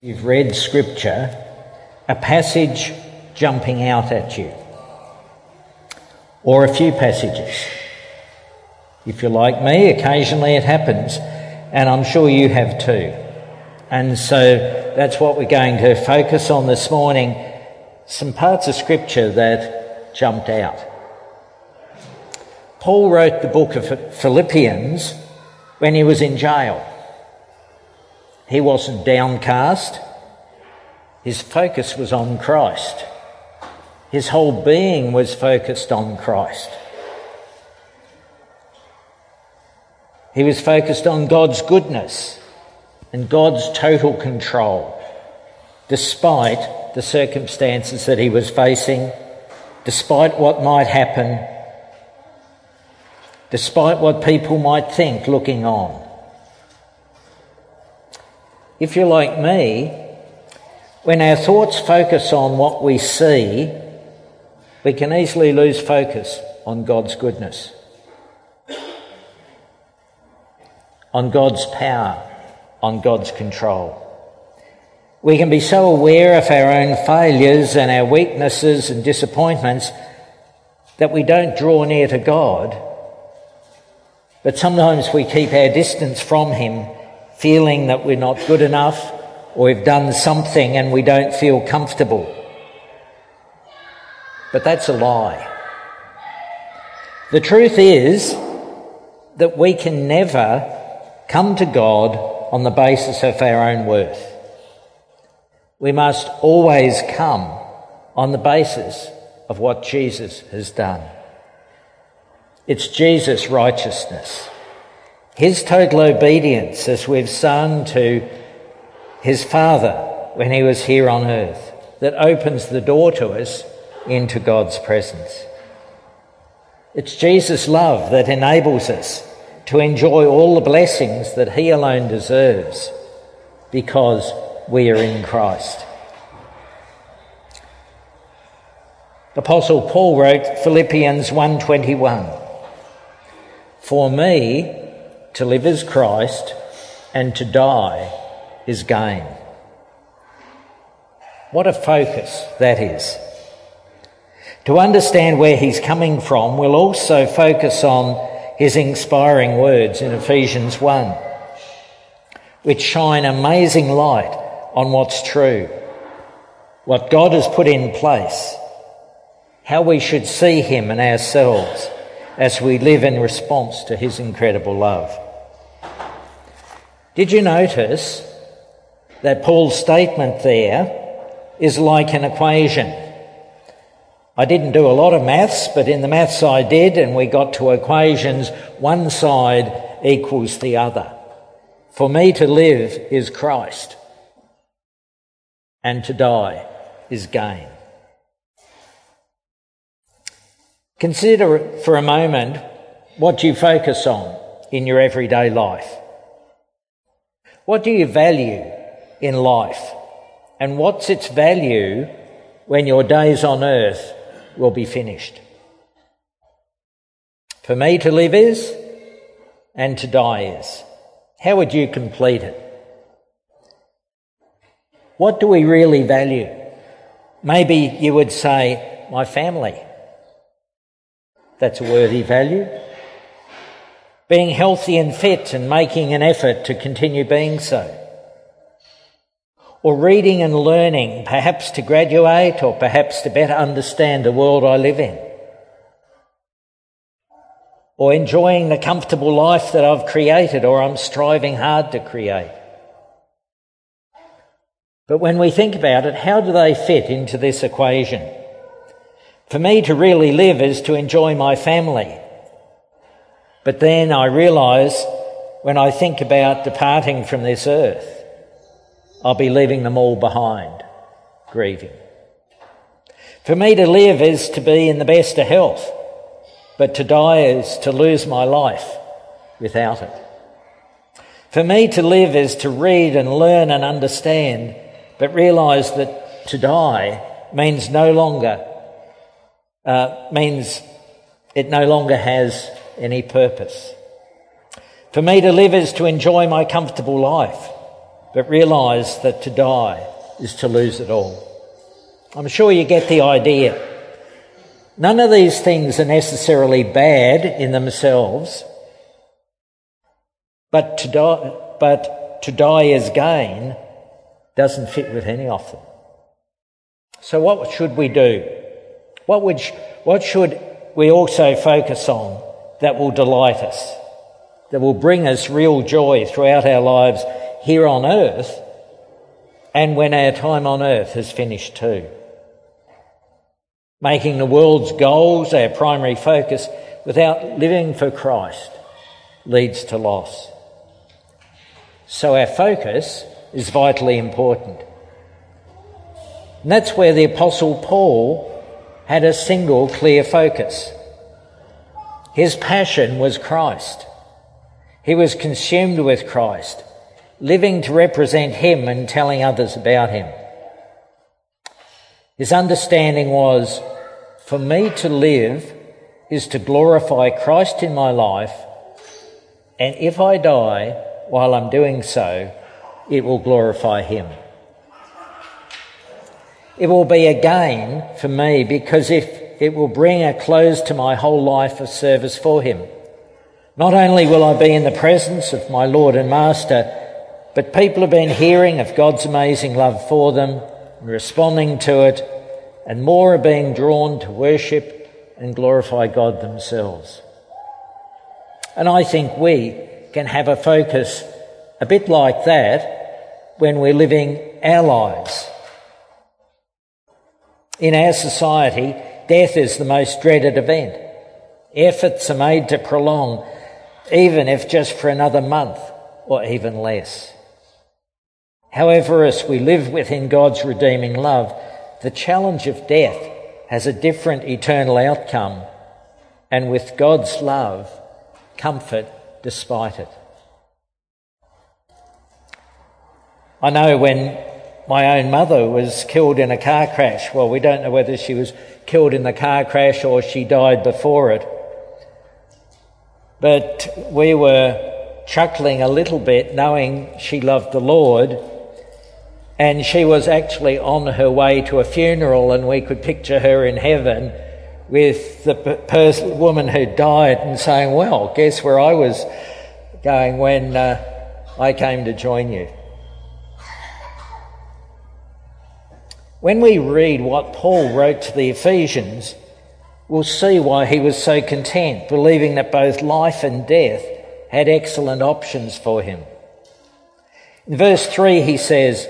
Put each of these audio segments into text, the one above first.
You've read scripture, a passage jumping out at you, or a few passages. If you're like me, occasionally it happens, and I'm sure you have too. And so that's what we're going to focus on this morning some parts of scripture that jumped out. Paul wrote the book of Philippians when he was in jail. He wasn't downcast. His focus was on Christ. His whole being was focused on Christ. He was focused on God's goodness and God's total control, despite the circumstances that he was facing, despite what might happen, despite what people might think looking on. If you're like me, when our thoughts focus on what we see, we can easily lose focus on God's goodness, on God's power, on God's control. We can be so aware of our own failures and our weaknesses and disappointments that we don't draw near to God, but sometimes we keep our distance from Him feeling that we're not good enough or we've done something and we don't feel comfortable. But that's a lie. The truth is that we can never come to God on the basis of our own worth. We must always come on the basis of what Jesus has done. It's Jesus' righteousness. His total obedience, as we've sung to his Father when he was here on earth, that opens the door to us into God's presence. It's Jesus' love that enables us to enjoy all the blessings that he alone deserves because we are in Christ. Apostle Paul wrote Philippians 1:21 For me to live is Christ, and to die is gain. What a focus that is. To understand where he's coming from, we'll also focus on his inspiring words in Ephesians 1, which shine amazing light on what's true, what God has put in place, how we should see him and ourselves as we live in response to his incredible love. Did you notice that Paul's statement there is like an equation? I didn't do a lot of maths, but in the maths I did, and we got to equations, one side equals the other. For me to live is Christ, and to die is gain. Consider for a moment what you focus on in your everyday life. What do you value in life? And what's its value when your days on earth will be finished? For me to live is, and to die is. How would you complete it? What do we really value? Maybe you would say, my family. That's a worthy value being healthy and fit and making an effort to continue being so. Or reading and learning, perhaps to graduate or perhaps to better understand the world I live in. Or enjoying the comfortable life that I've created or I'm striving hard to create. But when we think about it, how do they fit into this equation? For me to really live is to enjoy my family, but then I realise when I think about departing from this earth, I'll be leaving them all behind, grieving. For me to live is to be in the best of health, but to die is to lose my life without it. For me to live is to read and learn and understand, but realise that to die means no longer, uh, means it no longer has any purpose. For me to live is to enjoy my comfortable life, but realise that to die is to lose it all. I'm sure you get the idea. None of these things are necessarily bad in themselves, but to die, but to die as gain doesn't fit with any of them. So what should we do? What, would, what should we also focus on that will delight us, that will bring us real joy throughout our lives here on earth and when our time on earth has finished too? Making the world's goals our primary focus without living for Christ leads to loss. So our focus is vitally important. And that's where the Apostle Paul had a single clear focus. His passion was Christ. He was consumed with Christ, living to represent Him and telling others about Him. His understanding was for me to live is to glorify Christ in my life, and if I die while I'm doing so, it will glorify Him. It will be a gain for me because if it will bring a close to my whole life of service for Him. Not only will I be in the presence of my Lord and Master, but people have been hearing of God's amazing love for them and responding to it, and more are being drawn to worship and glorify God themselves. And I think we can have a focus a bit like that when we're living our lives in our society, death is the most dreaded event. Efforts are made to prolong, even if just for another month or even less. However, as we live within God's redeeming love, the challenge of death has a different eternal outcome, and with God's love, comfort despite it. I know when my own mother was killed in a car crash. Well, we don't know whether she was killed in the car crash or she died before it. But we were chuckling a little bit knowing she loved the Lord and she was actually on her way to a funeral and we could picture her in heaven with the person, woman who died and saying, well, guess where I was going when uh, I came to join you. When we read what Paul wrote to the Ephesians, we'll see why he was so content, believing that both life and death had excellent options for him. In verse 3, he says,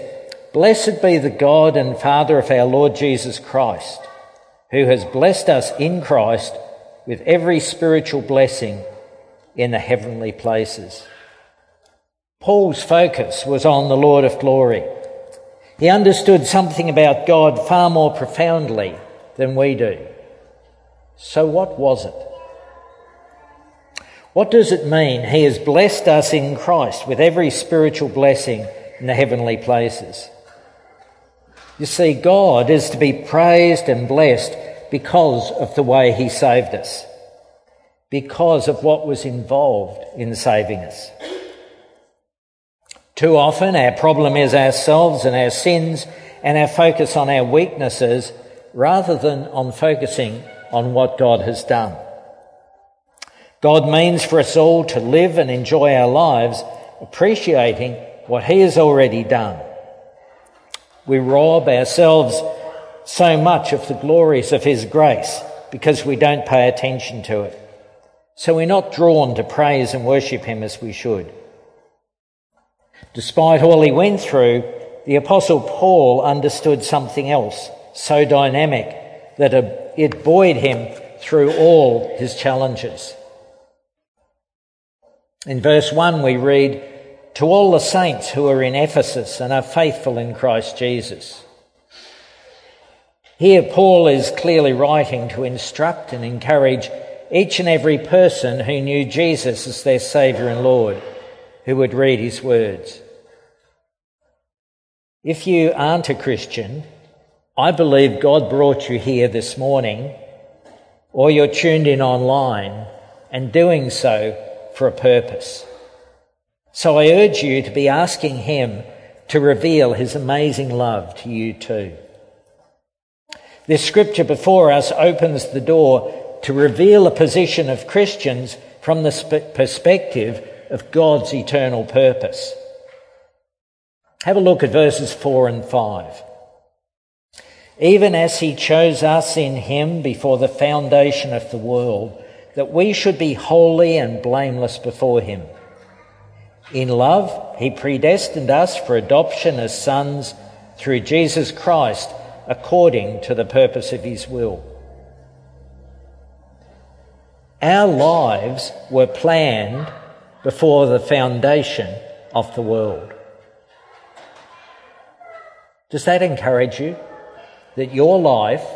Blessed be the God and Father of our Lord Jesus Christ, who has blessed us in Christ with every spiritual blessing in the heavenly places. Paul's focus was on the Lord of glory. He understood something about God far more profoundly than we do. So, what was it? What does it mean? He has blessed us in Christ with every spiritual blessing in the heavenly places. You see, God is to be praised and blessed because of the way He saved us, because of what was involved in saving us. Too often, our problem is ourselves and our sins and our focus on our weaknesses rather than on focusing on what God has done. God means for us all to live and enjoy our lives appreciating what He has already done. We rob ourselves so much of the glories of His grace because we don't pay attention to it. So we're not drawn to praise and worship Him as we should. Despite all he went through, the Apostle Paul understood something else so dynamic that it buoyed him through all his challenges. In verse 1, we read, To all the saints who are in Ephesus and are faithful in Christ Jesus. Here, Paul is clearly writing to instruct and encourage each and every person who knew Jesus as their Saviour and Lord who would read his words. If you aren't a Christian, I believe God brought you here this morning, or you're tuned in online and doing so for a purpose. So I urge you to be asking Him to reveal his amazing love to you too. This scripture before us opens the door to reveal a position of Christians from the perspective of God's eternal purpose. Have a look at verses 4 and 5. Even as he chose us in him before the foundation of the world, that we should be holy and blameless before him. In love, he predestined us for adoption as sons through Jesus Christ according to the purpose of his will. Our lives were planned before the foundation of the world. Does that encourage you? That your life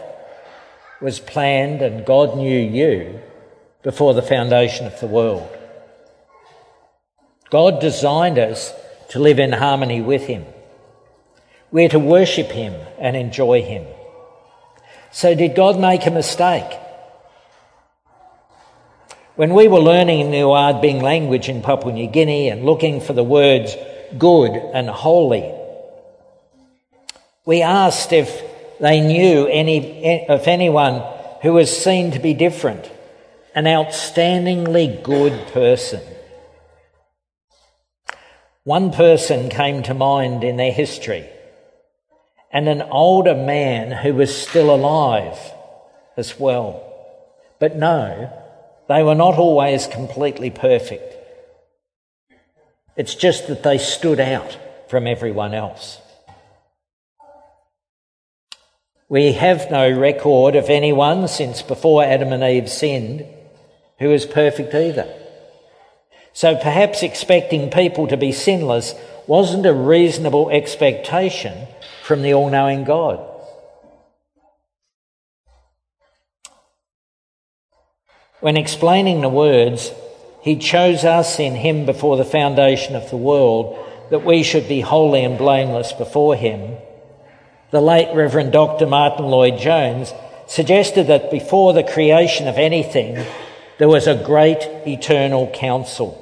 was planned and God knew you before the foundation of the world. God designed us to live in harmony with Him. We're to worship Him and enjoy Him. So, did God make a mistake? When we were learning the Ardbeg language in Papua New Guinea and looking for the words good and holy, we asked if they knew any, of anyone who was seen to be different, an outstandingly good person. One person came to mind in their history, and an older man who was still alive as well. But no, they were not always completely perfect. It's just that they stood out from everyone else. We have no record of anyone since before Adam and Eve sinned who is perfect either. So perhaps expecting people to be sinless wasn't a reasonable expectation from the all knowing God. When explaining the words, He chose us in Him before the foundation of the world that we should be holy and blameless before Him. The late Reverend Dr. Martyn Lloyd-Jones suggested that before the creation of anything, there was a great eternal council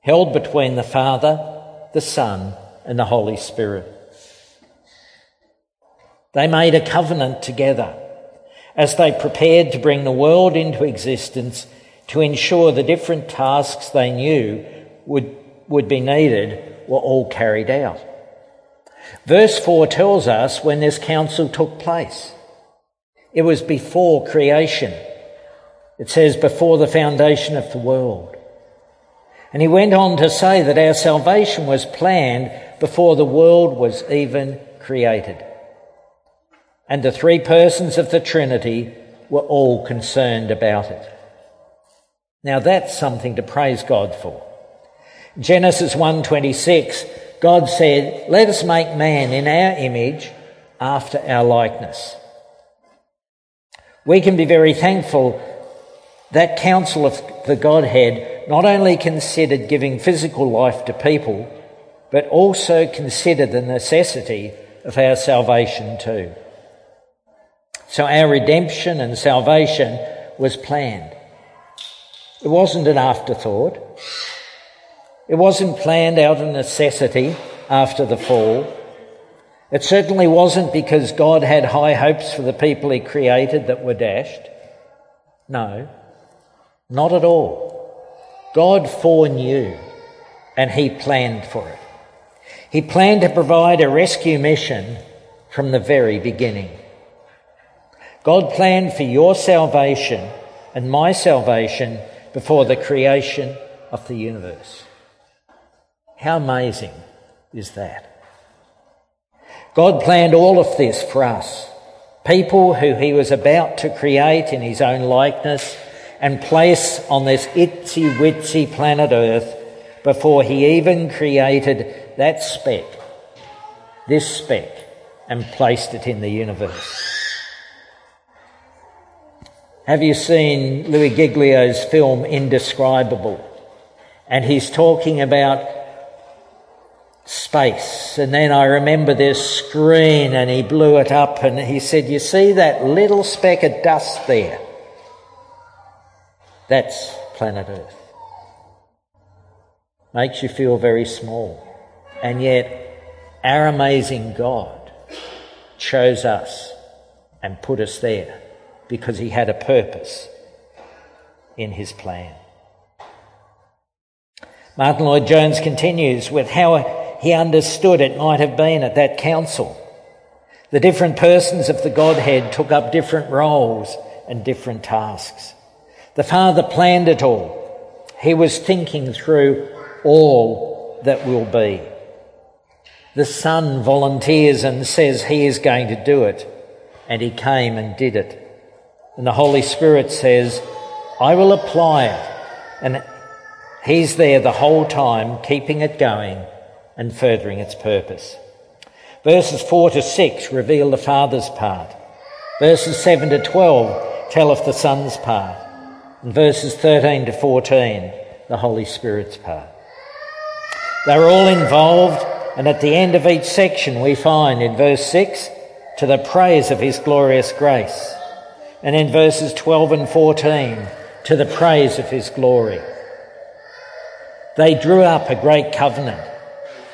held between the Father, the Son, and the Holy Spirit. They made a covenant together as they prepared to bring the world into existence to ensure the different tasks they knew would, would be needed were all carried out. Verse 4 tells us when this council took place. It was before creation. It says before the foundation of the world. And he went on to say that our salvation was planned before the world was even created. And the three persons of the Trinity were all concerned about it. Now that's something to praise God for. Genesis 1:26 God said, "Let us make man in our image after our likeness." We can be very thankful that council of the Godhead not only considered giving physical life to people, but also considered the necessity of our salvation too. So our redemption and salvation was planned. It wasn't an afterthought. It wasn't planned out of necessity after the fall. It certainly wasn't because God had high hopes for the people he created that were dashed. No, not at all. God foreknew and He planned for it. He planned to provide a rescue mission from the very beginning. God planned for your salvation and my salvation before the creation of the universe. How amazing is that? God planned all of this for us, people who He was about to create in His own likeness and place on this itsy witsy planet Earth before he even created that speck, this speck, and placed it in the universe. Have you seen Louie Giglio's film Indescribable? And he's talking about space. And then I remember this screen and he blew it up and he said, You see that little speck of dust there? That's planet Earth. Makes you feel very small. And yet, our amazing God chose us and put us there because he had a purpose in his plan. Martyn Lloyd-Jones continues with how he understood it might have been at that council. The different persons of the Godhead took up different roles and different tasks. The Father planned it all. He was thinking through all that will be. The Son volunteers and says he is going to do it, and he came and did it. And the Holy Spirit says, I will apply it. And He's there the whole time, keeping it going and furthering its purpose. Verses 4 to 6 reveal the Father's part. Verses 7 to 12 tell of the Son's part. And verses 13 to 14, the Holy Spirit's part. They're all involved, and at the end of each section, we find in verse 6 to the praise of His glorious grace. And in verses 12 and 14, to the praise of His glory. They drew up a great covenant.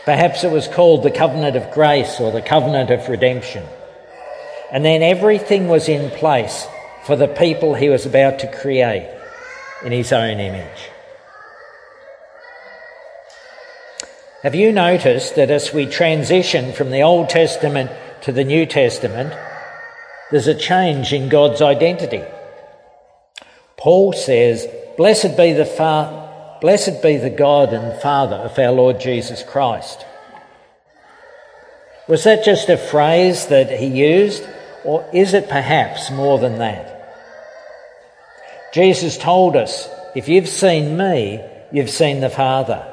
Perhaps it was called the covenant of grace or the covenant of redemption. And then everything was in place for the people he was about to create in his own image. Have you noticed that as we transition from the Old Testament to the New Testament, there's a change in God's identity? Paul says, Blessed be the Blessed be the God and Father of our Lord Jesus Christ. Was that just a phrase that he used, or is it perhaps more than that? Jesus told us, if you've seen me, you've seen the Father.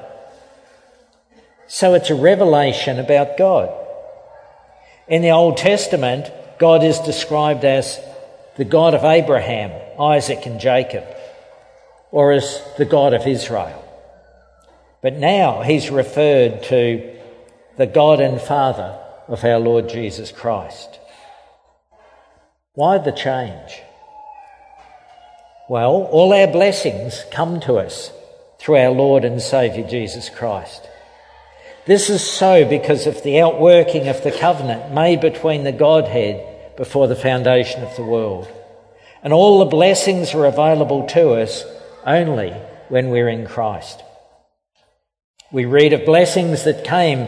So it's a revelation about God. In the Old Testament, God is described as the God of Abraham, Isaac, and Jacob or as the God of Israel. But now he's referred to the God and Father of our Lord Jesus Christ. Why the change? Well, all our blessings come to us through our Lord and Saviour Jesus Christ. This is so because of the outworking of the covenant made between the Godhead before the foundation of the world. And all the blessings are available to us only when we're in Christ. We read of blessings that came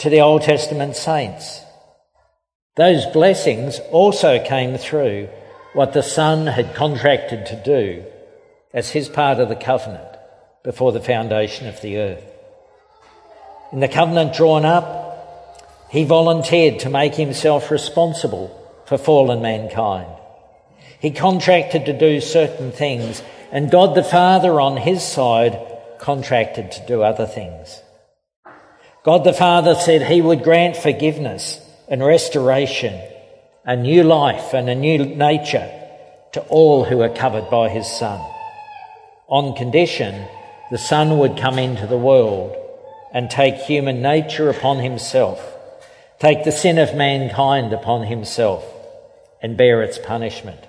to the Old Testament saints. Those blessings also came through what the Son had contracted to do as his part of the covenant before the foundation of the earth. In the covenant drawn up, he volunteered to make himself responsible for fallen mankind. He contracted to do certain things and God the Father on his side contracted to do other things. God the Father said he would grant forgiveness and restoration, a new life and a new nature to all who are covered by his Son. On condition the Son would come into the world and take human nature upon himself, take the sin of mankind upon himself and bear its punishment,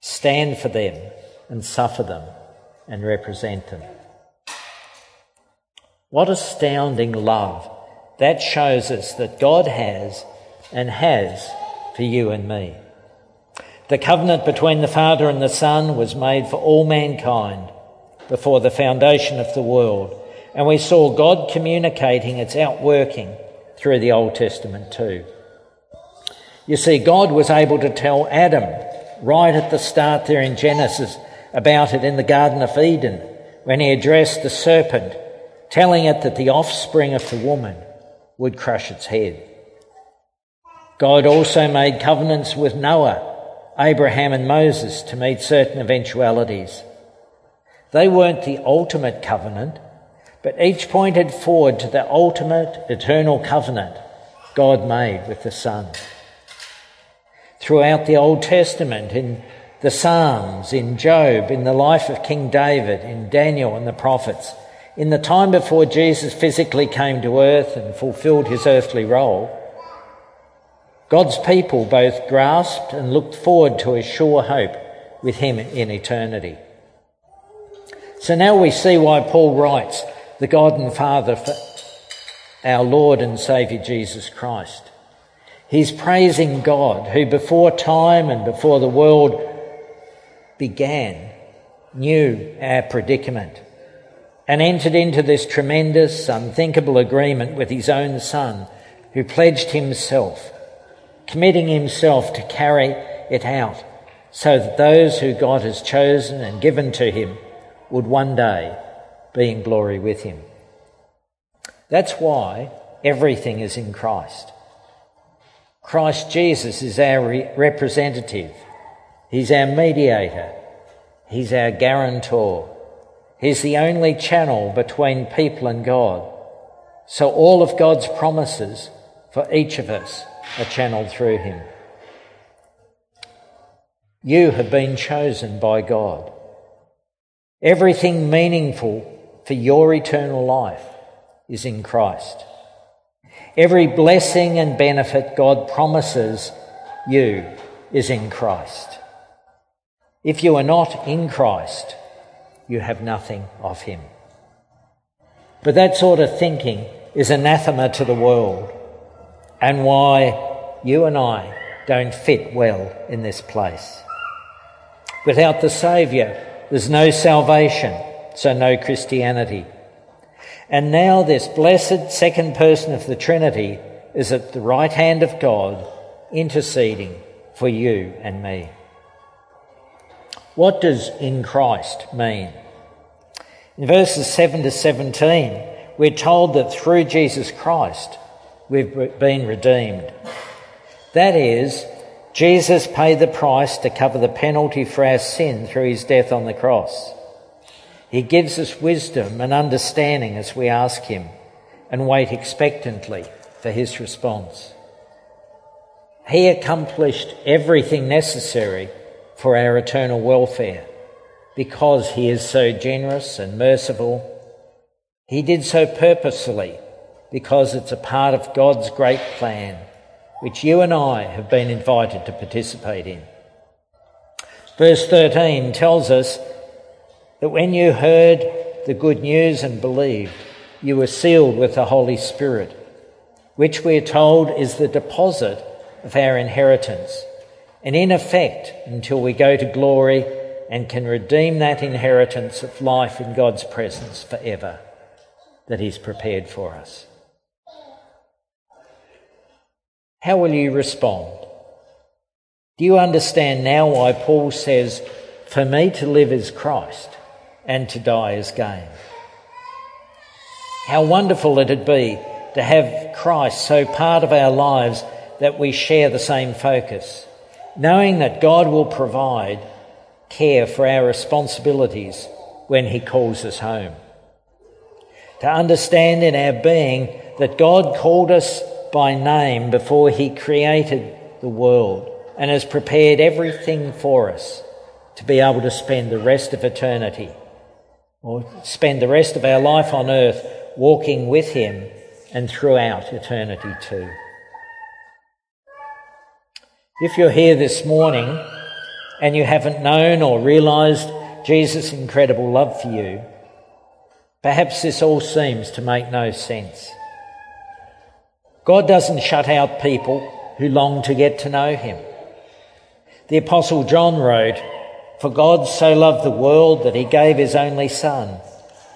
stand for them and suffer them and represent them. What astounding love that shows us that God has and has for you and me. The covenant between the Father and the Son was made for all mankind before the foundation of the world, and we saw God communicating its outworking through the Old Testament too. You see, God was able to tell Adam right at the start there in Genesis about it in the Garden of Eden when he addressed the serpent, telling it that the offspring of the woman would crush its head. God also made covenants with Noah, Abraham, and Moses to meet certain eventualities. They weren't the ultimate covenant, but each pointed forward to the ultimate eternal covenant God made with the Son. Throughout the Old Testament, in the Psalms, in Job, in the life of King David, in Daniel and the prophets, in the time before Jesus physically came to earth and fulfilled his earthly role, God's people both grasped and looked forward to a sure hope with him in eternity. So now we see why Paul writes, the God and Father for our Lord and Saviour Jesus Christ. He's praising God who before time and before the world began knew our predicament and entered into this tremendous, unthinkable agreement with his own Son, who pledged himself, committing himself to carry it out, so that those who God has chosen and given to him would one day be in glory with him. That's why everything is in Christ. Christ Jesus is our re- representative. He's our mediator. He's our guarantor. He's the only channel between people and God. So all of God's promises for each of us are channeled through him. You have been chosen by God. Everything meaningful for your eternal life is in Christ. Every blessing and benefit God promises you is in Christ. If you are not in Christ, you have nothing of Him. But that sort of thinking is anathema to the world and why you and I don't fit well in this place. Without the Saviour, there's no salvation, so no Christianity. And now, this blessed second person of the Trinity is at the right hand of God, interceding for you and me. What does in Christ mean? In verses 7 to 17, we're told that through Jesus Christ we've been redeemed. That is, Jesus paid the price to cover the penalty for our sin through his death on the cross. He gives us wisdom and understanding as we ask him and wait expectantly for his response. He accomplished everything necessary for our eternal welfare. Because he is so generous and merciful, he did so purposefully because it's a part of God's great plan, which you and I have been invited to participate in. Verse 13 tells us that when you heard the good news and believed, you were sealed with the Holy Spirit, which we are told is the deposit of our inheritance and in effect until we go to glory and can redeem that inheritance of life in God's presence forever that He's prepared for us. How will you respond? Do you understand now why Paul says, For me to live is Christ and to die is gain? How wonderful it'd be to have Christ so part of our lives that we share the same focus knowing that God will provide care for our responsibilities when He calls us home. To understand in our being that God called us by name before He created the world and has prepared everything for us to be able to spend the rest of eternity or spend the rest of our life on earth walking with Him and throughout eternity too. If you're here this morning and you haven't known or realised Jesus' incredible love for you, perhaps this all seems to make no sense. God doesn't shut out people who long to get to know Him. The Apostle John wrote, For God so loved the world that He gave His only Son,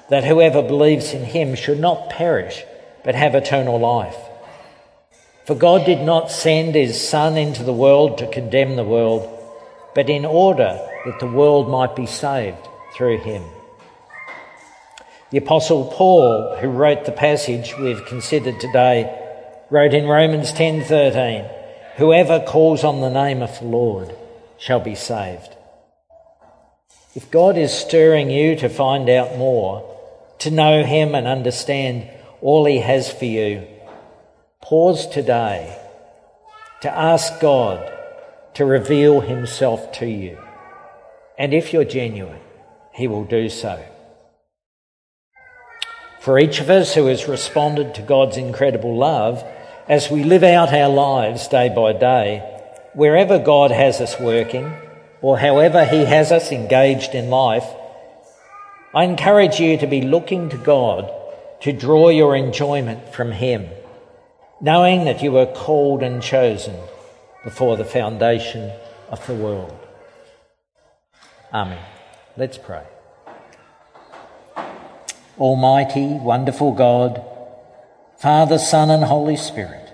that whoever believes in Him should not perish, but have eternal life. For God did not send his Son into the world to condemn the world, but in order that the world might be saved through him. The Apostle Paul, who wrote the passage we've considered today, wrote in Romans 10:13, "Whoever calls on the name of the Lord shall be saved." If God is stirring you to find out more, to know him and understand all he has for you, Pause today to ask God to reveal himself to you. And if you're genuine, he will do so. For each of us who has responded to God's incredible love, as we live out our lives day by day, wherever God has us working, or however He has us engaged in life, I encourage you to be looking to God to draw your enjoyment from Him, knowing that you were called and chosen before the foundation of the world. Amen. Let's pray. Almighty, wonderful God, Father, Son, and Holy Spirit,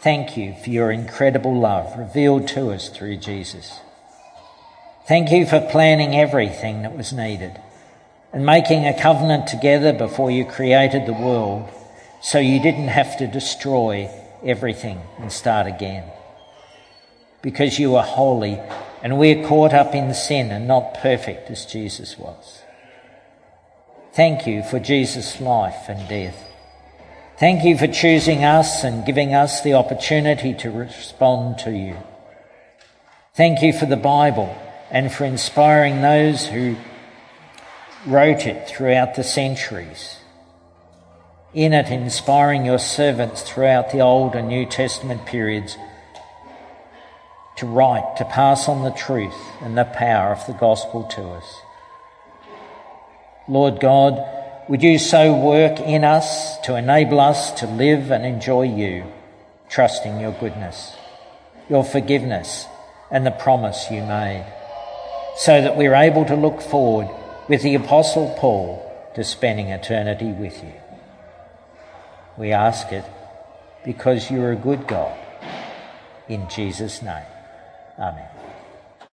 thank you for your incredible love revealed to us through Jesus. Thank you for planning everything that was needed and making a covenant together before you created the world so you didn't have to destroy everything and start again. Because you are holy and we're caught up in sin and not perfect as Jesus was. Thank you for Jesus' life and death. Thank you for choosing us and giving us the opportunity to respond to you. Thank you for the Bible and for inspiring those who wrote it throughout the centuries. In it, inspiring your servants throughout the Old and New Testament periods to write, to pass on the truth and the power of the gospel to us. Lord God, would you so work in us to enable us to live and enjoy you, trusting your goodness, your forgiveness, and the promise you made so that we're able to look forward with the Apostle Paul to spending eternity with you. We ask it because you're a good God. In Jesus' name, Amen.